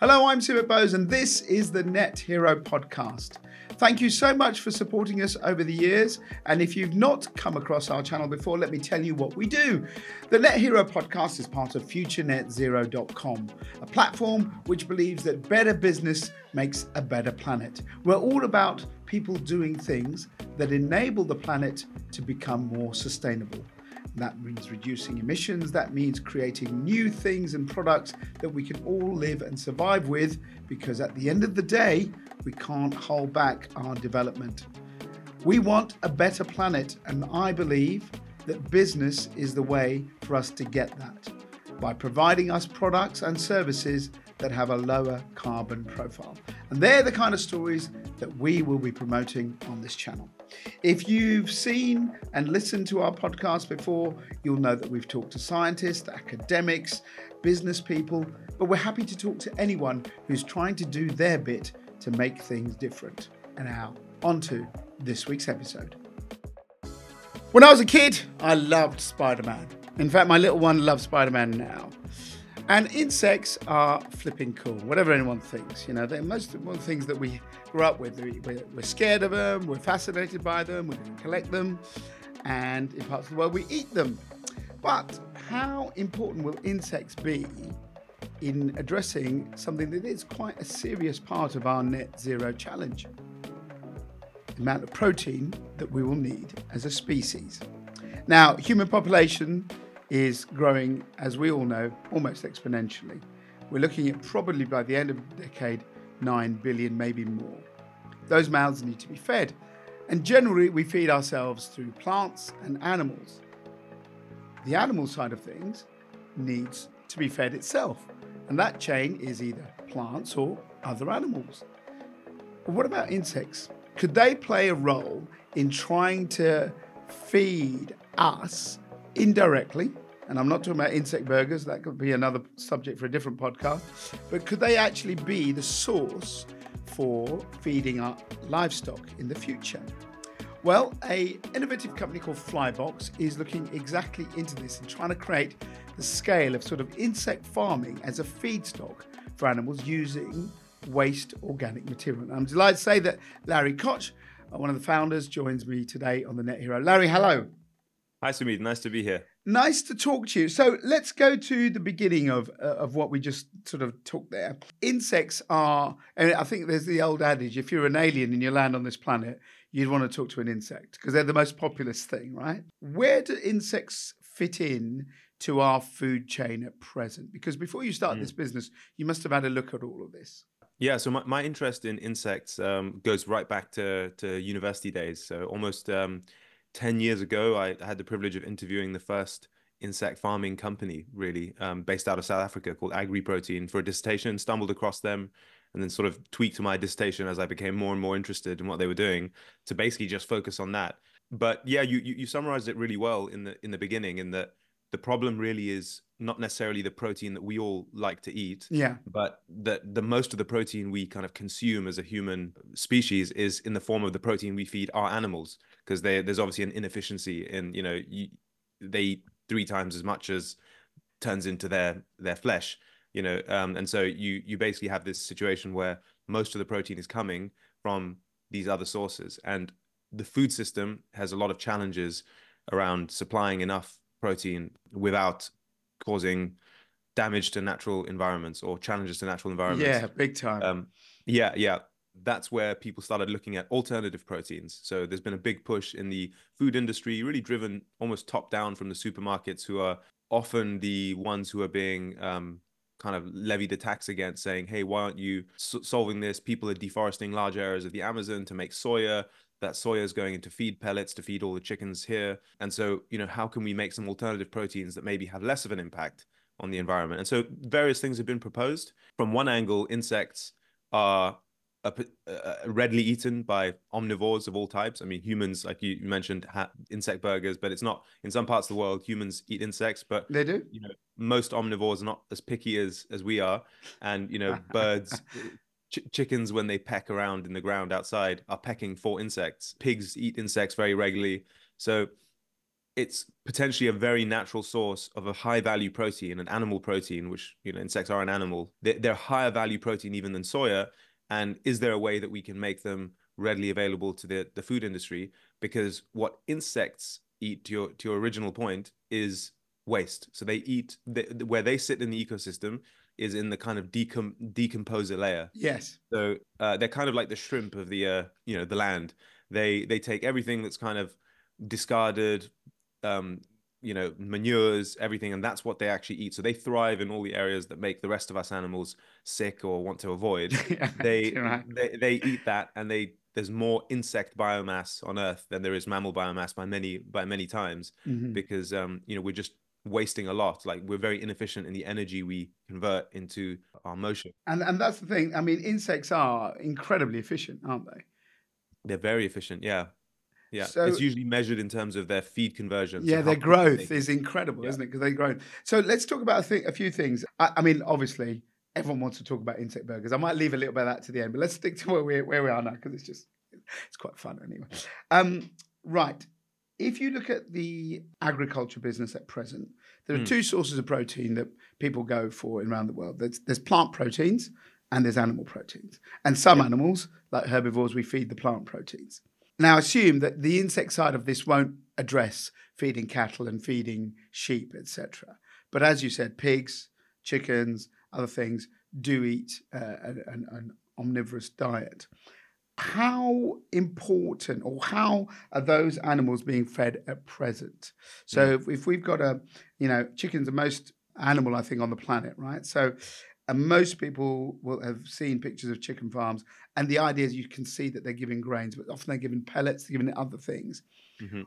Hello, I'm Sumit Bose, and this is the Net Hero podcast. Thank you so much for supporting us over the years. And if you've not come across our channel before, let me tell you what we do. The Net Hero podcast is part of FutureNetZero.com, a platform which believes that better business makes a better planet. We're all about people doing things that enable the planet to become more sustainable. That means reducing emissions. That means creating new things and products that we can all live and survive with because at the end of the day, we can't hold back our development. We want a better planet, and I believe that business is the way for us to get that by providing us products and services that have a lower carbon profile. And they're the kind of stories that we will be promoting on this channel. If you've seen and listened to our podcast before, you'll know that we've talked to scientists, academics, business people, but we're happy to talk to anyone who's trying to do their bit to make things different. And now, on to this week's episode. When I was a kid, I loved Spider Man. In fact, my little one loves Spider Man now. And insects are flipping cool, whatever anyone thinks. You know, they're most of the things that we grew up with. We're, scared of them, we're fascinated by them, we collect them, and in parts of the world we eat them. But how important will insects be in addressing something that is quite a serious part of our net zero challenge? The amount of protein that we will need as a species. Now, human population is growing, as we all know, almost exponentially. We're looking at probably by the end of the decade, 9 billion, maybe more. Those mouths need to be fed. And generally, we feed ourselves through plants and animals. The animal side of things needs to be fed itself. And that chain is either plants or other animals. But what about insects? Could they play a role in trying to feed us indirectly, and I'm not talking about insect burgers, that could be another subject for a different podcast, but could they actually be the source for feeding our livestock in the future? Well, a innovative company called Flybox is looking exactly into this and trying to create the scale of sort of insect farming as a feedstock for animals using waste organic material. And I'm delighted to say that Larry Kotch, one of the founders, joins me today on the Net Hero. Larry, hello. Hi, Sumit. Nice to be here. Nice to talk to you. So let's go to the beginning of uh, of what we just sort of took there. Insects are, and I think there's the old adage: if you're an alien and you land on this planet, you'd want to talk to an insect because they're the most populous thing, right? Where do insects fit in to our food chain at present? Because before you start mm. this business, you must have had a look at all of this. Yeah, so my, my interest in insects um, goes right back to to university days. So almost. Um, 10 years ago, I had the privilege of interviewing the first insect farming company, really, um, based out of South Africa called AgriProtein for a dissertation, stumbled across them, and then sort of tweaked my dissertation as I became more and more interested in what they were doing to basically just focus on that. But yeah, you, you, you summarized it really well in the in the beginning in that the problem really is not necessarily the protein that we all like to eat yeah. but that the most of the protein we kind of consume as a human species is in the form of the protein we feed our animals because there's obviously an inefficiency in you know you, they eat three times as much as turns into their their flesh you know um, and so you you basically have this situation where most of the protein is coming from these other sources and the food system has a lot of challenges around supplying enough protein without causing damage to natural environments or challenges to natural environments. Yeah, big time. Um, yeah, yeah. That's where people started looking at alternative proteins. So there's been a big push in the food industry, really driven almost top down from the supermarkets, who are often the ones who are being um, kind of levied a tax against, saying, "Hey, why aren't you solving this? People are deforesting large areas of the Amazon to make soya that soya is going into feed pellets to feed all the chickens here. And so, you know, how can we make some alternative proteins that maybe have less of an impact on the environment? And so various things have been proposed. From one angle, insects are uh, readily eaten by omnivores of all types. I mean, humans, like you mentioned, have insect burgers, but it's not in some parts of the world. Humans eat insects, but they do. You know, most omnivores are not as picky as as we are, and you know, birds ch- chickens when they peck around in the ground outside are pecking for insects pigs eat insects very regularly so it's potentially a very natural source of a high value protein, an animal protein, which you know insects are an animal. They're, higher value protein even than soya. And is there a way that we can make them readily available to the, the food industry? Because what insects eat, to your to your original point, is waste. So they eat where they sit in the ecosystem is in the kind of decom- decomposer layer. Yes. So uh, they're kind of like the shrimp of the uh, you know the land. They they take everything that's kind of discarded, um, you know, manures, everything, and that's what they actually eat. So they thrive in all the areas that make the rest of us animals sick or want to avoid. yeah, they, right. they they eat that, and they there's more insect biomass on Earth than there is mammal biomass by many by many times Mhm. because um, you know we're just wasting a lot. Like we're very inefficient in the energy we convert into our motion. And and that's the thing. I mean, insects are incredibly efficient, aren't they? They're very efficient. Yeah. Yeah. So- it's usually measured in terms of their feed conversion. Yeah, their growth is incredible, Yeah. isn't it? Because they grow. So let's talk about a, thing, a few things. I, I mean, obviously, everyone wants to talk about insect burgers. I might leave a little bit of that to the end, but let's stick to where we where we are now because it's just it's quite fun anyway. Um, right. If you look at the agriculture business at present, there are Hmm. two sources of protein that people go for around the world. There's, there's plant proteins and there's animal proteins. And some animals, like herbivores, we feed the plant proteins. Now, assume that the insect side of this won't address feeding cattle and feeding sheep, etc. But as you said, pigs, chickens, other things do eat uh, an, an, an omnivorous diet. How important or how are those animals being fed at present? So if, if we've got a, you know, chicken's the most animal I think on the planet, right? So and most people will have seen pictures of chicken farms, and the idea is you can see that they're giving grains, but often they're giving pellets, they're giving other things. Mhm.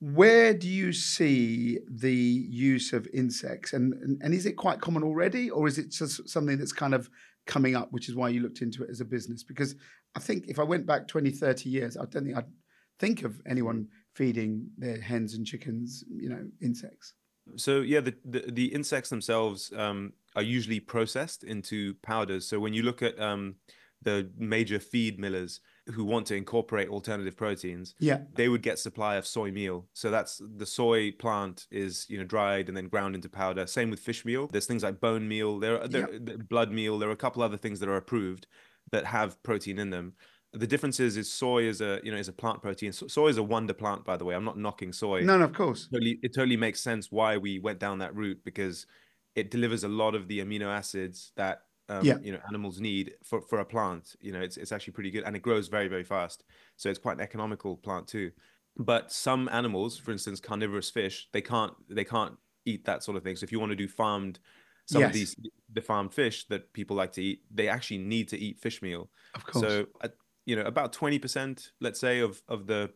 Where do you see the use of insects, and, and and is it quite common already, or is it just something that's kind of coming up, which is why you looked into it as a business? Because I think if I went back 20, 30 years, I don't think I'd think of anyone feeding their hens and chickens, you know, insects. So yeah, the, the the insects themselves um, are usually processed into powders. So when you look at um, the major feed millers who want to incorporate alternative proteins, Yeah, they would get supply of soy meal. So that's the soy plant is you know dried and then ground into powder. Same with fish meal. There's things like bone meal. There are there, the blood meal. There are a couple other things that are approved that have protein in them. The difference is, is soy is a you know is a plant protein. So, soy is a wonder plant, by the way. I'm not knocking soy no, no, of course. totally it totally makes sense why we went down that route because it delivers a lot of the amino acids that um, Yeah. you know animals need for, for a plant you know it's, it's actually pretty good and it grows very very fast. So it's quite an economical plant too. But some animals for instance carnivorous fish they can't they can't eat that sort of thing. So if you want to do farmed some of these the farmed fish that people like to eat they actually need to eat fish meal. Of course. so, uh, you know, about 20%, let's say, of, of the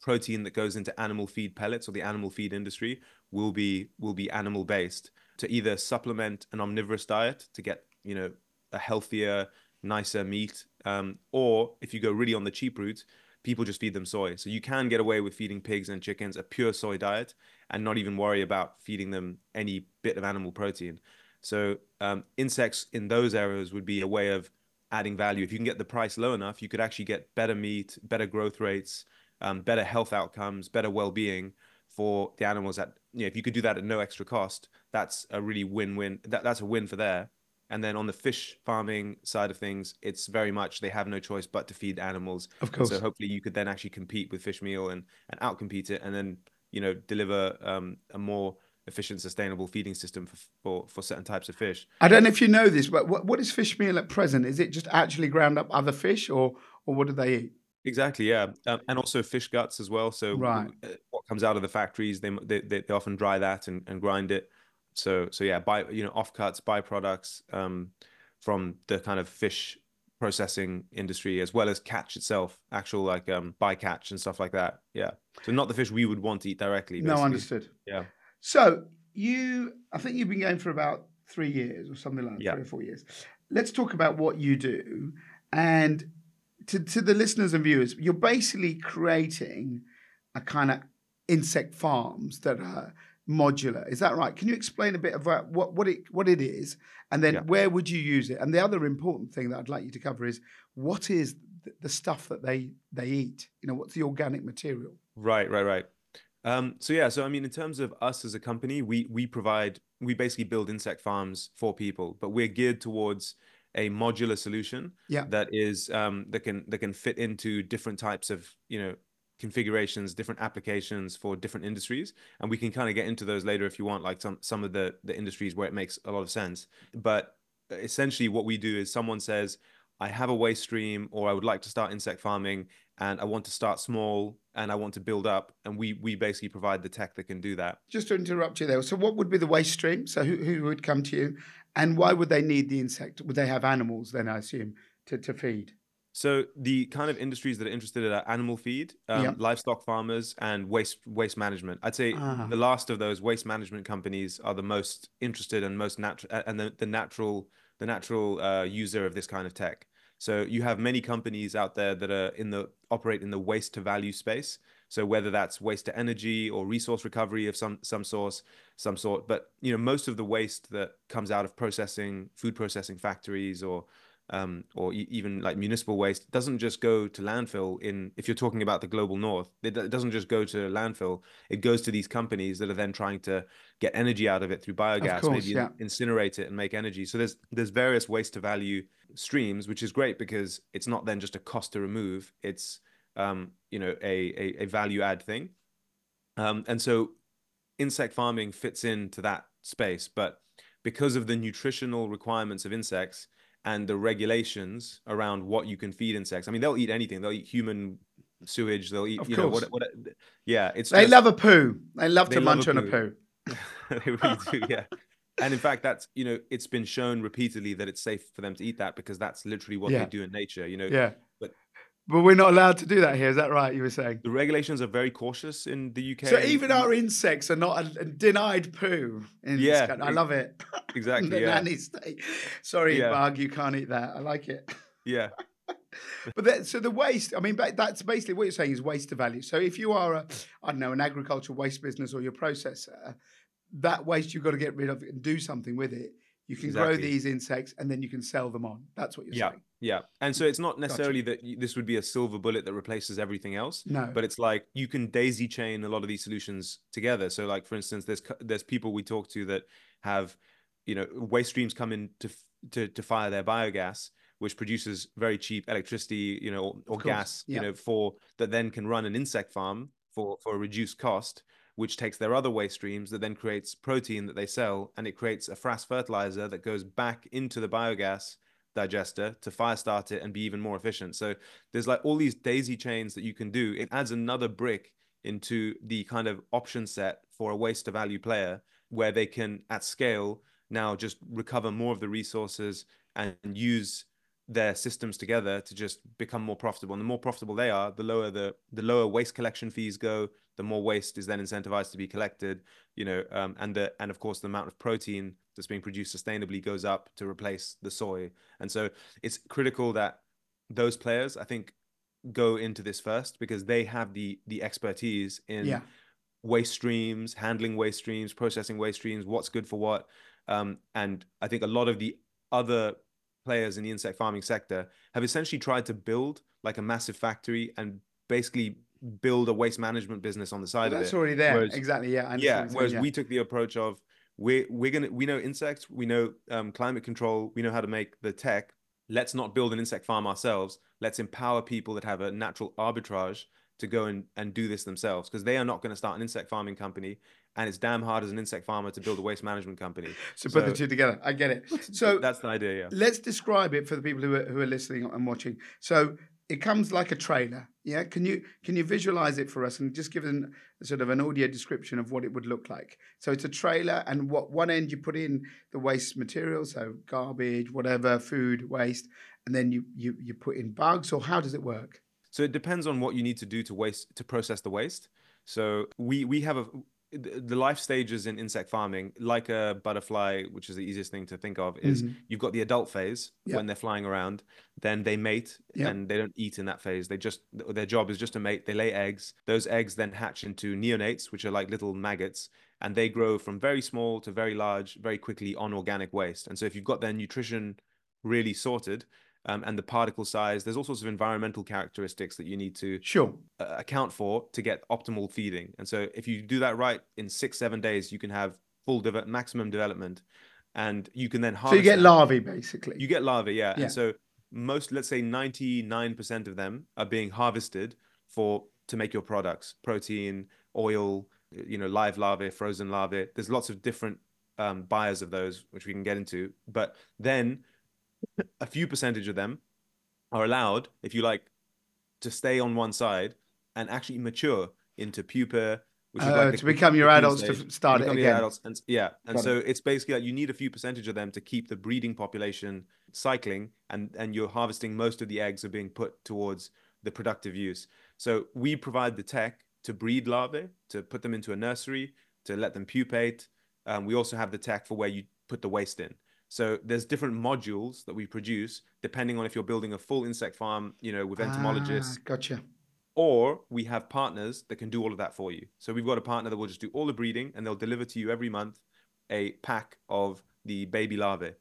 protein that goes into animal feed pellets or the animal feed industry will be will be animal based to either supplement an omnivorous diet to get, you know, a healthier, nicer meat, um, or if you go really on the cheap route, people just feed them soy. So you can get away with feeding pigs and chickens a pure soy diet and not even worry about feeding them any bit of animal protein. So um, insects in those areas would be a way of adding value. If you can get the price low enough, you could actually get better meat, better growth rates, um, better health outcomes, better well-being for the animals. That you know, if you could do that at no extra cost, that's a really win-win. That, that's a win for there. And then on the fish farming side of things, it's very much they have no choice but to feed animals. of course. So hopefully you could then actually compete with fish meal and and outcompete it, and then you know deliver um, a more efficient, sustainable feeding system for, for for certain types of fish. I don't know if you know this, but what, what is fish meal at present? Is it just actually ground up other fish, or or what do they eat? Exactly, yeah, um, and also fish guts as well. So Right. uh, what comes out of the factories, they they, they they often dry that and, and grind it. So so yeah, by you know offcuts, byproducts um, from the kind of fish processing industry as well as catch itself, actual like um bycatch and stuff like that. Yeah, so not the fish we would want to eat directly. No, understood. Yeah. So you, I think you've been going for about three years or something like that, Yeah. three or four years. Let's talk about what you do, and to to the listeners and viewers, you're basically creating a kind of insect farms that are modular. Is that right? Can you explain a bit about what what it what it is, and then Yeah. where would you use it? And the other important thing that I'd like you to cover is what is the, stuff that they they eat. You know, what's the organic material? Right, right, right. Um, so yeah, so I mean, in terms of us as a company, we we provide we basically build insect farms for people, but we're geared towards a modular solution yeah. that is um, that can that can fit into different types of you know configurations, different applications for different industries, and we can kind of get into those later if you want, like some some of the the industries where it makes a lot of sense. But essentially, what we do is someone says, "I have a waste stream, or I would like to start insect farming, and I want to start small and I want to build up, and we we basically provide the tech that can do that. Just to interrupt you there, so what would be the waste stream? So who, who would come to you, and why would they need the insect? Would they have animals then? I assume to to feed. So the kind of industries that are interested in are animal feed, um, Yep. livestock farmers, and waste waste management. I'd say Ah. the last of those waste management companies are the most interested and most natural and the, the natural the natural uh, user of this kind of tech. So you have many companies out there that are in the operate in the waste to value space. So whether that's waste to energy or resource recovery of some some source, some sort. But you know most of the waste that comes out of processing food processing factories or um, or e- even like municipal waste doesn't just go to landfill in if you're talking about the global north it, it doesn't just go to landfill. It goes to these companies that are then trying to get energy out of it through biogas course, maybe yeah. incinerate it and make energy. So there's there's various waste to value streams which is great because it's not then just a cost to remove. It's um, you know a, a, a value add thing. Um, and so insect farming fits into that space but because of the nutritional requirements of insects and the regulations around what you can feed insects. I mean, they'll eat anything. They'll eat human sewage. They'll eat, Of you know, course. what, what, yeah, it's They just- love a poo. They love They to love munch a on a poo. poo. they really do, yeah. And in fact, that's you know, it's been shown repeatedly that it's safe for them to eat that because that's literally what Yeah. they do in nature. You know, Yeah. But- we're not allowed to do that here. Is that right? You were saying. the regulations are very cautious in the UK. So even our insects are not a, a denied poo. In this Yeah, country. I love it. exactly, yeah. Sorry, Yeah. bug, you can't eat that. I like it. yeah, But that, so the waste, I mean, that's basically what you're saying is waste to value. So if you are a, I don't know, an agricultural waste business or your processor, that waste you've got to get rid of and do something with it. You can grow these insects and then you can sell them on. That's what you're Yeah. saying. yeah. And so it's not necessarily that this would be a silver bullet that replaces everything else. No. but it's like you can daisy chain a lot of these solutions together so like for instance there's there's people we talk to that have you know waste streams come in to to, to fire their biogas which produces very cheap electricity you know or, or gas yeah. you know for that then can run an insect farm for for a reduced cost which takes their other waste streams that then creates protein that they sell and it creates a frass fertilizer that goes back into the biogas digester to fire start it and be even more efficient so there's like all these daisy chains that you can do. It adds another brick into the kind of option set for a waste to value player where they can at scale now just recover more of the resources and use their systems together to just become more profitable. And the more profitable they are, the lower the the lower waste collection fees go, the more waste is then incentivized to be collected, you know, um, and the and of course the amount of protein that's being produced sustainably goes up to replace the soy. And so it's critical that those players, I think, go into this first because they have the the expertise in Yeah. waste streams, handling waste streams, processing waste streams, what's good for what. Um, and I think a lot of the other players in the insect farming sector have essentially tried to build like a massive factory and basically build a waste management business on the side Well, of that's it. That's already there. Whereas- exactly. Yeah. I Yeah. Whereas saying, we took the approach of we're we're gonna we know insects, we know um, climate control, we know how to make the tech. Let's not build an insect farm ourselves. Let's empower people that have a natural arbitrage to go and, and do this themselves because they are not going to start an insect farming company and it's damn hard as an insect farmer to build a waste management company. So put the two together. I get it. So that's the idea, yeah. let's describe it for the people who are, who are listening and watching. So it comes like a trailer. Yeah. Can you can you visualize it for us and just give an sort of an audio description of what it would look like? So it's a trailer, and what one end you put in the waste material, so garbage, whatever, food waste, and then you you you put in bugs, or how does it work? So it depends on what you need to do to waste to process the waste. So we we have a the life stages in insect farming, like a butterfly, which is the easiest thing to think of, is Mhm. you've got the adult phase Yeah. when they're flying around. Then they mate Yeah. and they don't eat in that phase. They just their job is just to mate. They lay eggs. Those eggs then hatch into neonates, which are like little maggots, and they grow from very small to very large very quickly on organic waste. And so if you've got their nutrition really sorted, um, and the particle size. There's all sorts of environmental characteristics that you need to sure uh, account for to get optimal feeding. And so if you do that right in six, seven days, you can have full de- maximum development and you can then harvest. So you get them. larvae basically. You get larvae, yeah. Yeah. And so most, let's say 99% of them are being harvested for to make your products, protein, oil, you know, live larvae, frozen larvae. There's lots of different um, buyers of those, which we can get into. But then a few percentage of them are allowed, if you like, to stay on one side and actually mature into pupa, which is Uh, like to become your adults to stage. start it again. adults and yeah and Got so it's basically like you need a few percentage of them to keep the breeding population cycling and and you're harvesting most of the eggs are being put towards the productive use so we provide the tech to breed larvae to put them into a nursery to let them pupate um, we also have the tech for where you put the waste in so there's different modules that we produce depending on if you're building a full insect farm you know with entomologists Ah, gotcha. or we have partners that can do all of that for you. So we've got a partner that will just do all the breeding and they'll deliver to you every month a pack of the baby larvae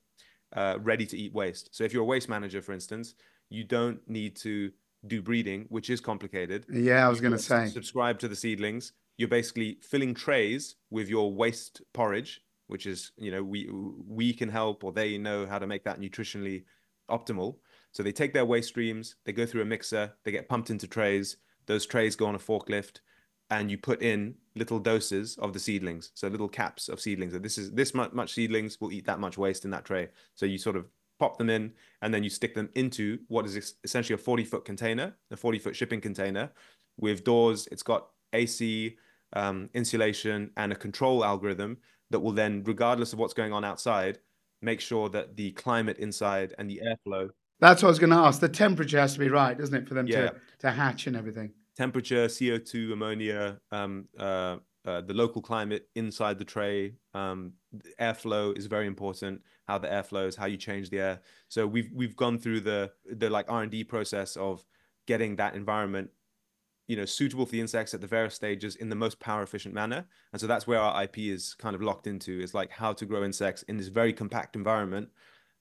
uh, ready to eat waste. So if you're a waste manager, for instance, you don't need to do breeding, which is complicated. Yeah, I was going to say. subscribe to the seedlings. You're basically filling trays with your waste porridge, which is, you know, we we can help or they know how to make that nutritionally optimal. So they take their waste streams, they go through a mixer, they get pumped into trays. Those trays go on a forklift, and you put in little doses of the seedlings, so little caps of seedlings. So this is this much, much seedlings will eat that much waste in that tray. So you sort of pop them in, and then you stick them into what is essentially a 40 foot container, a 40 foot shipping container with doors. It's got AC, um, insulation, and a control algorithm that will then, regardless of what's going on outside, make sure that the climate inside and the airflow That's what I was going to ask. The temperature has to be right, doesn't it, for them Yeah. to, to hatch and everything? temperature, CO2, ammonia, um, uh, uh, the local climate inside the tray, um, the airflow is very important. How the air flows, how you change the air. So we've we've gone through the the like R and D process of getting that environment, you know, suitable for the insects at the various stages in the most power efficient manner. And so that's where our IP is kind of locked into. Is like how to grow insects in this very compact environment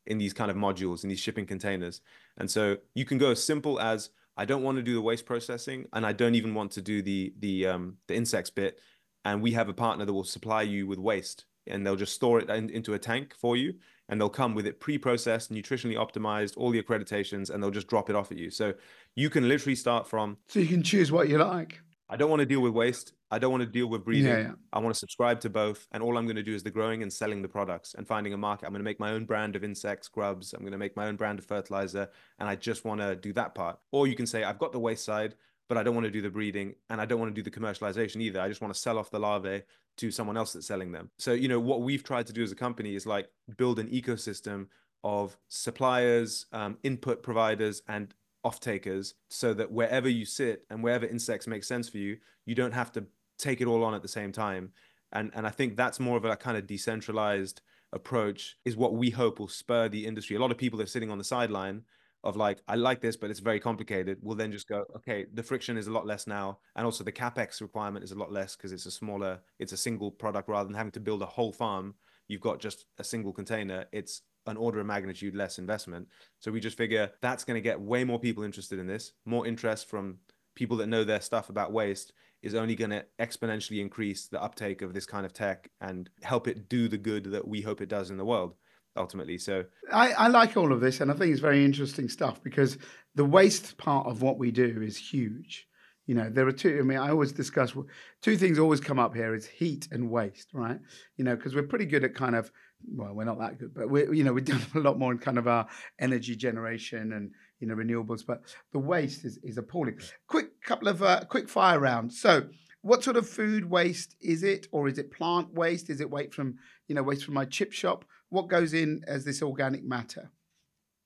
in these kind of modules in these shipping containers. And so you can go as simple as I don't want to do the waste processing and I don't even want to do the the um the insects bit and we have a partner that will supply you with waste and they'll just store it in, into a tank for you and they'll come with it pre-processed nutritionally optimized all the accreditations and they'll just drop it off at you so you can literally start from So you can choose what you like. I don't want to deal with waste. I don't want to deal with breeding. Yeah, yeah. I want to subscribe to both. And all I'm going to do is the growing and selling the products and finding a market. I'm going to make my own brand of insects, grubs. I'm going to make my own brand of fertilizer. And I just want to do that part. Or you can say, I've got the waste side, but I don't want to do the breeding and I don't want to do the commercialization either. I just want to sell off the larvae to someone else that's selling them. So, you know, what we've tried to do as a company is like build an ecosystem of suppliers, um, input providers, and off takers so that wherever you sit and wherever insects make sense for you, you don't have to take it all on at the same time. And and I think that's more of a kind of decentralized approach is what we hope will spur the industry. A lot of people are sitting on the sideline of like, I like this, but it's very complicated, We'll then just go, okay, the friction is a lot less now. And also the capex requirement is a lot less because it's a smaller, it's a single product rather than having to build a whole farm. You've got just a single container. It's an order of magnitude less investment. So we just figure that's going to get way more people interested in this. More interest from people that know their stuff about waste is only going to exponentially increase the uptake of this kind of tech and help it do the good that we hope it does in the world ultimately. So I, I like all of this, and I think it's very interesting stuff because the waste part of what we do is huge. You know, there are two. I mean, I always discuss two things always come up here: is heat and waste, right? You know, because we're pretty good at kind of well, we're not that good, but we, you know, we've done a lot more in kind of our energy generation and you know renewables. But the waste is is appalling. Quick couple of uh, quick fire rounds. So, what sort of food waste is it, or is it plant waste? Is it waste from you know waste from my chip shop? What goes in as this organic matter?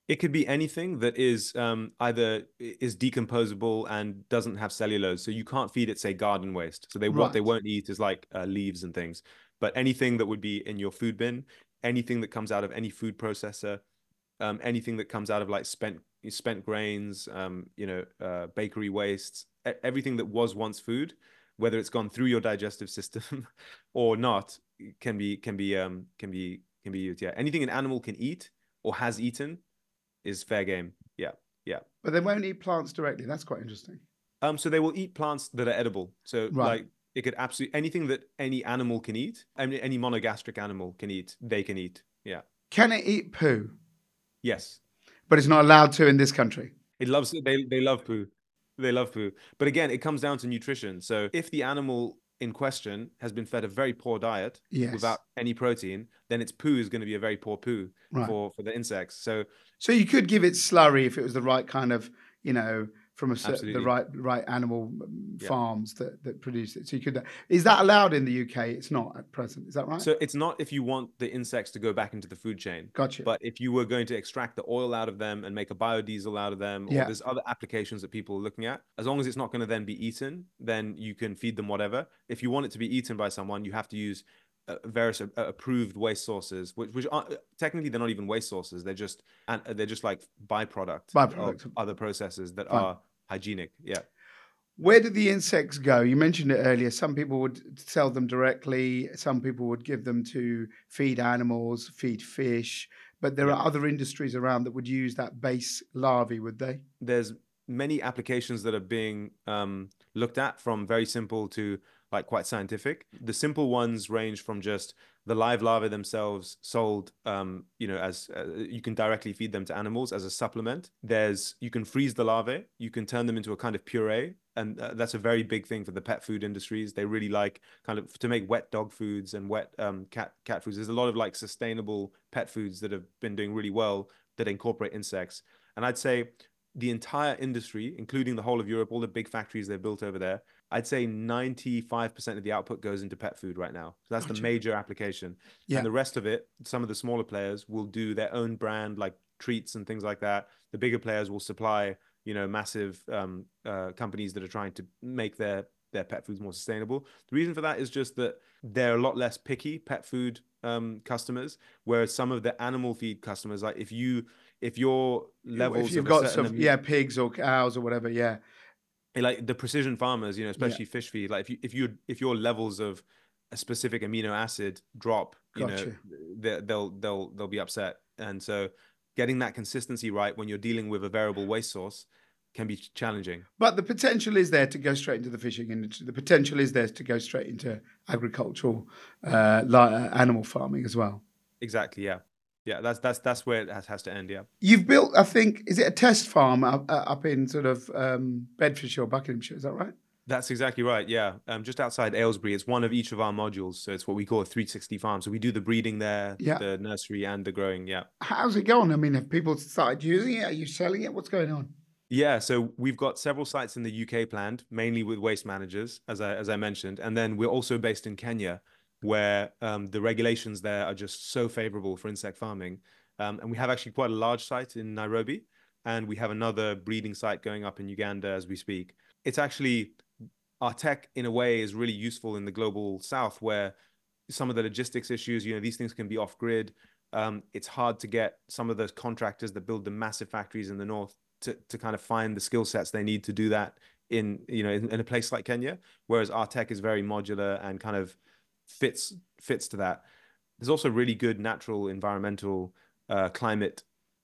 It could be anything that is um, either is decomposable and doesn't have cellulose. So you can't feed it, say, garden waste. So they what they won't eat is like uh, leaves and things. But anything that would be in your food bin, anything that comes out of any food processor, um, anything that comes out of like spent spent grains, um, you know, uh, bakery wastes, everything that was once food, whether it's gone through your digestive system or not, can be can be um, can be can be used. Yeah, anything an animal can eat or has eaten is fair game. Yeah, yeah. But they won't eat plants directly. That's quite interesting. Um, so they will eat plants that are edible. So Right. like it could absolutely anything that any animal can eat, mean, any monogastric animal can eat, they can eat. Yeah. Can it eat poo? Yes. But it's not allowed to in this country. It loves they they love poo. They love poo. But again, it comes down to nutrition. So if the animal in question has been fed a very poor diet Yes. without any protein, then its poo is going to be a very poor poo Right. for for the insects. So So you could give it slurry if it was the right kind of, you know, from the right right animal Yeah. farms that that produce it. So you could. Is that allowed in the UK? It's not at present. Is that right? so it's not if you want the insects to go back into the food chain. gotcha. But if you were going to extract the oil out of them and make a biodiesel out of them, or Yeah. there's other applications that people are looking at, as long as it's not going to then be eaten, then you can feed them whatever. If you want it to be eaten by someone, you have to use uh, various uh, approved waste sources, which which are technically they're not even waste sources. They're just and they're just like byproduct, Byproduct. of other processes that Fine. are hygienic. Yeah. Where do the insects go? You mentioned it earlier. Some people would sell them directly. Some people would give them to feed animals, feed fish. But there are other industries around that would use that base larvae, would they? there's many applications that are being um, looked at from very simple to like quite scientific. The simple ones range from just the live larvae themselves sold, um, you know, as uh, you can directly feed them to animals as a supplement. There's you can freeze the larvae, you can turn them into a kind of puree, and uh, that's a very big thing for the pet food industries. They really like kind of to make wet dog foods and wet um, cat cat foods. There's a lot of like sustainable pet foods that have been doing really well that incorporate insects. And I'd say the entire industry, including the whole of Europe, all the big factories they've built over there, I'd say 95% of the output goes into pet food right now. So that's Gotcha. the major application. Yeah. And the rest of it, some of the smaller players will do their own brand, like treats and things like that. The bigger players will supply, you know, massive um, uh, companies that are trying to make their their pet foods more sustainable. The reason for that is just that they're a lot less picky pet food um, customers, whereas some of the animal feed customers, like if you if your levels if you've of got some, yeah, pigs or cows or whatever, yeah. Like the precision farmers, you know, especially fish feed, like if you if you if your levels of a specific amino acid drop, you know, Gotcha. they, they'll they'll they'll be upset. And so getting that consistency right when you're dealing with a variable waste source can be challenging. But the potential is there to go straight into the fishing industry. The potential is there to go straight into agricultural, uh, uh, animal farming as well. Exactly, yeah. Yeah, that's that's that's where it has, has to end, yeah. You've built, I think, is it a test farm up, uh, up in sort of um, Bedfordshire or Buckinghamshire? Is that right? That's exactly right. Yeah. Um, just outside Aylesbury, it's one of each of our modules. So it's what we call a 360 farm. So we do the breeding there, Yeah. the nursery and the growing. Yeah. How's it going? I mean, have people started using it? Are you selling it? What's going on? Yeah, so we've got several sites in the UK planned, mainly with waste managers, as I as I mentioned, and then we're also based in Kenya, where um, the regulations there are just so favorable for insect farming, um, and we have actually quite a large site in Nairobi, and we have another breeding site going up in Uganda as we speak. It's actually our tech in a way is really useful in the global south, where some of the logistics issues, you know, these things can be off grid. Um, it's hard to get some of those contractors that build the massive factories in the north to, to kind of find the skill sets they need to do that in you know in, in a place like Kenya whereas our tech is very modular and kind of fits fits to that there's also really good natural environmental uh, climate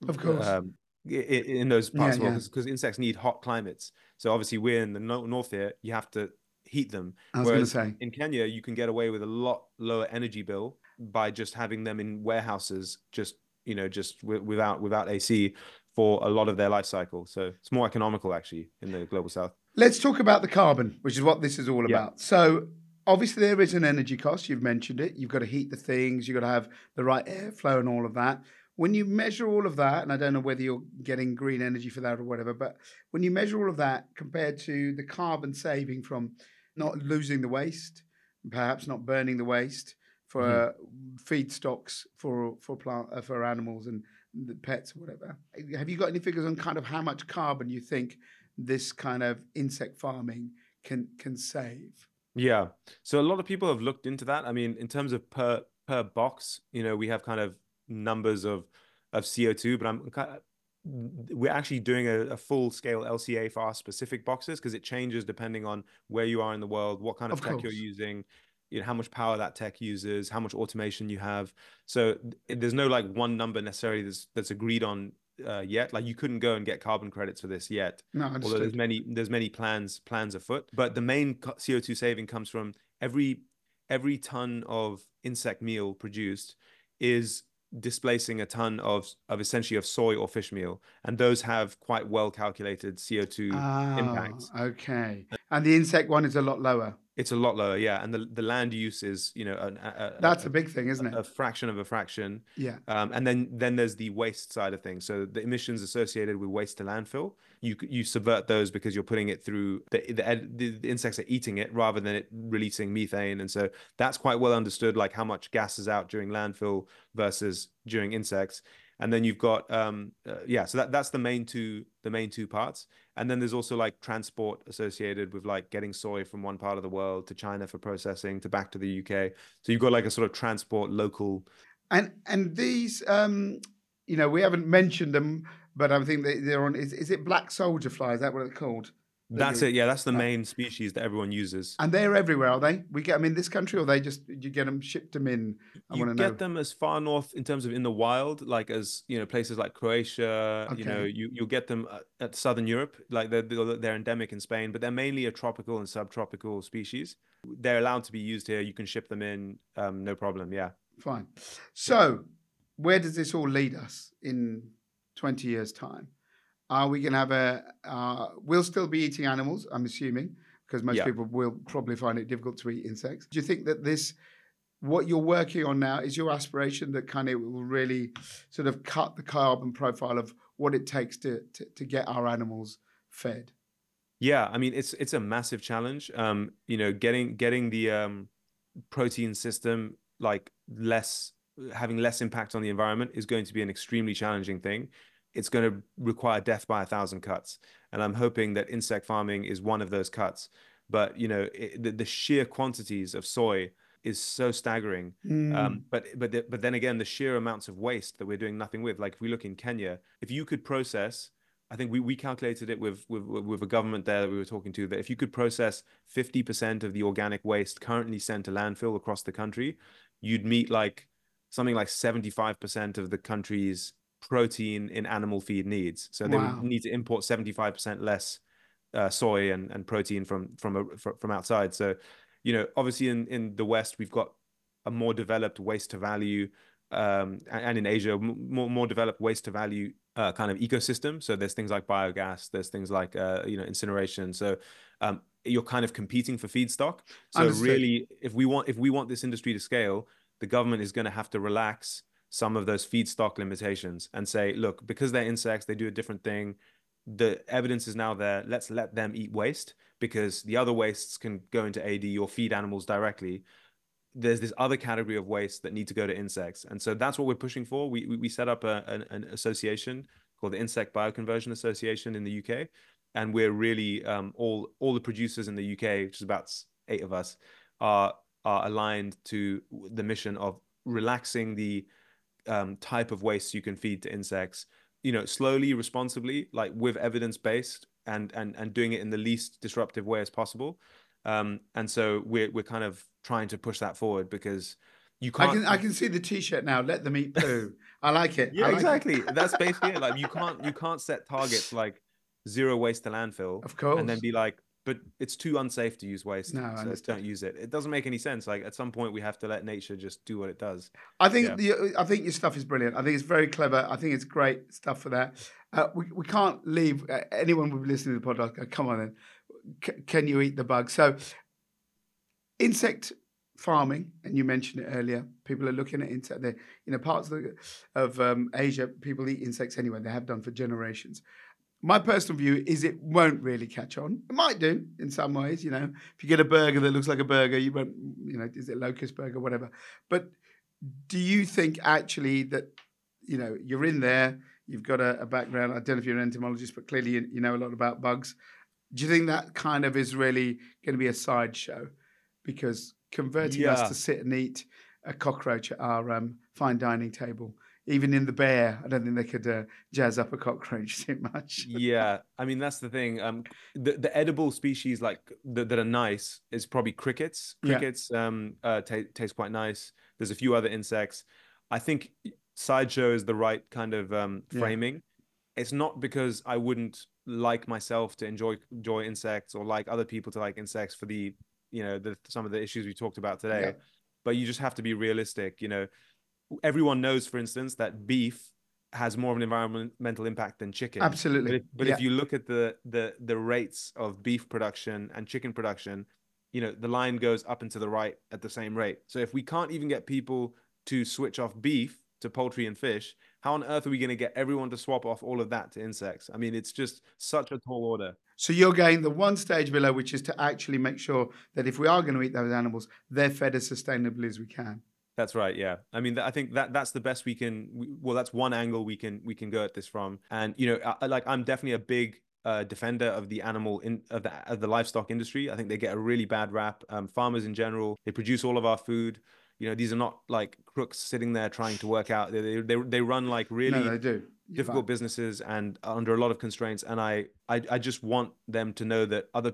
Of course. um, i- i- in those parts Yeah, of the because insects need hot climates so obviously we're in the north here you have to heat them I was going to whereas say. in Kenya you can get away with a lot lower energy bill by just having them in warehouses just you know just w- without without AC for a lot of their life cycle so it's more economical actually in the global south Let's talk about the carbon, which is what this is all Yeah. about. So, obviously, there is an energy cost. You've mentioned it. You've got to heat the things, you've got to have the right airflow and all of that. When you measure all of that, and I don't know whether you're getting green energy for that or whatever, but when you measure all of that compared to the carbon saving from not losing the waste, perhaps not burning the waste for uh, feedstocks for for plant uh, for animals and the pets or whatever. Have you got any figures on kind of how much carbon you think this kind of insect farming can can save? Yeah. So a lot of people have looked into that. I mean, in terms of per per box, you know, we have kind of numbers of of CO2, but I'm kind of, we're actually doing a, a full scale LCA for our specific boxes because it changes depending on where you are in the world, what kind of, Of tech you're using, you know, how much power that tech uses, how much automation you have. So th- there's no like one number necessarily that's that's agreed on uh, yet. Like you couldn't go and get carbon credits for this yet. No, although there's many there's many plans plans afoot. But the main co- CO2 saving comes from every every ton of insect meal produced is displacing a ton of of essentially of soy or fish meal, and those have quite well calculated CO2 Ah, impacts. okay. And the insect one is a lot lower. It's a lot lower, yeah, and the the land use is you know an, a, That's a, a big thing, isn't it? a fraction of a fraction. Yeah. Um, and then then there's the waste side of things. So the emissions associated with waste to landfill, you you subvert those because you're putting it through the the, the the insects are eating it rather than it releasing methane, and so that's quite well understood, like how much gas is out during landfill versus during insects. And then you've got um uh, yeah, so that that's the main two the main two parts. And then there's also like transport associated with like getting soy from one part of the world to China for processing to back to the UK. So you've got like a sort of transport local And and these, um, you know, we haven't mentioned them, but I think they, they're on. Is, is it black soldier fly? Is that what it's called? That That's it. Yeah, that's the main species that everyone uses. And they're everywhere, are they? We get them in this country, or they just you get them shipped them in. I You get know. them as far north in terms of in the wild, like as you know, places like Croatia. You know, you you'll get them uh, at southern Europe, like they're they're endemic in Spain, but they're mainly a tropical and subtropical species. They're allowed to be used here. You can ship them in, um, no problem. Yeah. Fine. So, where does this all lead us in 20 years' time? Are we going to have a, uh, we'll still be eating animals, I'm assuming, because most Yeah. people will probably find it difficult to eat insects. Do you think that this, what you're working on now, is your aspiration that kind of will really sort of cut the carbon profile of what it takes to, to, to get our animals fed? Yeah, I mean it's it's a massive challenge. Um, you know, getting getting the um protein system like less having less impact on the environment is going to be an extremely challenging thing. It's going to require death by a thousand cuts, and I'm hoping that insect farming is one of those cuts. But you know, it, the, the sheer quantities of soy is so staggering. Mm. Um, but but the, but then again, the sheer amounts of waste that we're doing nothing with. Like if we look in Kenya, if you could process, I think we, we calculated it with, with with a government there that we were talking to that if you could process fifty percent of the organic waste currently sent to landfill across the country, you'd meet like something like seventy five percent of the country's protein in animal feed needs. So they Wow. would need to import seventy five percent less uh, soy and, and protein from from a, fr- from outside. So, you know, obviously in in the West we've got a more developed waste to value, um, and in Asia more more developed waste to value uh, kind of ecosystem. So there's things like biogas, there's things like uh, you know incineration. So um, you're kind of competing for feedstock. So Understood. really, if we want if we want this industry to scale, the government is going to have to relax some of those feedstock limitations and say, look, because they're insects, they do a different thing. The evidence is now there. Let's let them eat waste because the other wastes can go into AD or feed animals directly. There's this other category of waste that need to go to insects, and so that's what we're pushing for. We we, we set up a, an, an association called the Insect Bioconversion Association in the UK, and we're really um, all all the producers in the UK, which is about eight of us, are are aligned to the mission of relaxing the um, type of waste you can feed to insects. You know, slowly, responsibly, like with evidence based, and and and doing it in the least disruptive way as possible. Um, and so we're we're kind of trying to push that forward because you can't. can I can see the T-shirt now. Let them eat poo. I like it. yeah, I like it. exactly. That's basically it. Like you can't you can't set targets like zero waste to landfill Of course. and then be like, but it's too unsafe to use waste, No, so don't use it. It doesn't make any sense. Like at some point, we have to let nature just do what it does. I think Yeah. the, I think your stuff is brilliant. I think it's very clever. I think it's great stuff for that. Uh, we, we can't leave uh, anyone who's listening to the podcast. Go, Come on, then. C- can you eat the bug? So, insect farming, and you mentioned it earlier. People are looking at insect. They, you know, parts of, the, of um, Asia, people eat insects anyway. They have done for generations. My personal view is it won't really catch on. It might do in some ways. You know, if you get a burger that looks like a burger, you won't. You know, is it locust burger, whatever. But do you think actually that you know you're in there you've got a, a background i don't know if you're an entomologist but clearly you, you know a lot about bugs do you think that kind of is really going to be a sideshow because converting us to sit and eat a cockroach at our um, fine dining table even in the bear i don't think they could uh, jazz up a cockroach too much yeah i mean that's the thing um the, the edible species like that, that are nice is probably crickets Yeah. crickets um uh ta taste quite nice there's a few other insects i think sideshow is the right kind of um Yeah. framing it's not because I wouldn't like myself to enjoy enjoy insects or like other people to like insects for the you know the some of the issues we talked about today. Yeah. But you just have to be realistic. You know, everyone knows, for instance, that beef has more of an environmental impact than chicken. Absolutely. But, if, but Yeah. if you look at the the the rates of beef production and chicken production, you know the line goes up and to the right at the same rate. So if we can't even get people to switch off beef to poultry and fish, how on earth are we going to get everyone to swap off all of that to insects? I mean, it's just such a tall order. So you're going the one stage below, which is to actually make sure that if we are going to eat those animals, they're fed as sustainably as we can. That's right. Yeah. I mean, I think that that's the best we can. We, well, that's one angle we can we can go at this from. And you know, I, like I'm definitely a big uh, defender of the animal in of the of the livestock industry. I think they get a really bad rap. Um, farmers in general, they produce all of our food. You know, these are not like crooks sitting there trying to work out. They they they, they run like really no, they do. You're difficult right. businesses and under a lot of constraints. And I, I I just want them to know that other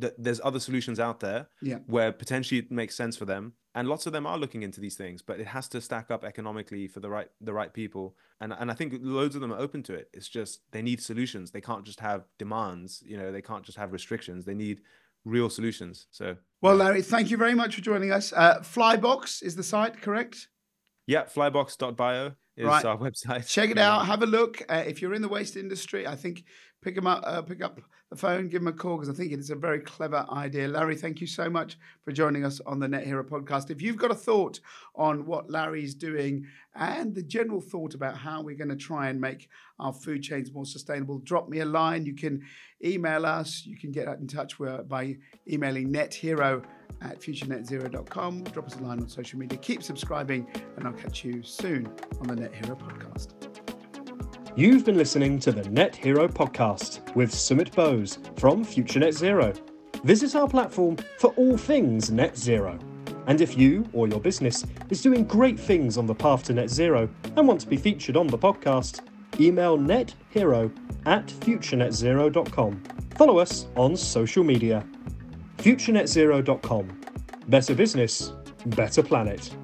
that there's other solutions out there Yeah. where potentially it makes sense for them and lots of them are looking into these things but it has to stack up economically for the right the right people and and i think loads of them are open to it it's just they need solutions they can't just have demands you know they can't just have restrictions they need real solutions so Well, Larry, thank you very much for joining us. Uh, Flybox is the site, correct? yeah flybox.bio is Right. our website Check it out. Have a look. Uh, if you're in the waste industry, I think pick them up, uh, pick up the phone, give him a call because I think it is a very clever idea. Larry, thank you so much for joining us on the Net Hero podcast. If you've got a thought on what Larry's doing and the general thought about how we're going to try and make our food chains more sustainable, drop me a line. You can email us. You can get in touch by emailing nethero at futurenetzero.com. Drop us a line on social media. Keep subscribing, and I'll catch you soon on the Net Hero podcast. You've been listening to the Net Hero podcast with Sumit Bose from Future Net Zero. Visit our platform for all things net zero. And if you or your business is doing great things on the path to net zero and want to be featured on the podcast, email nethero at futurenetzero.com. Follow us on social media. futurenetzero.com. Better business, better planet.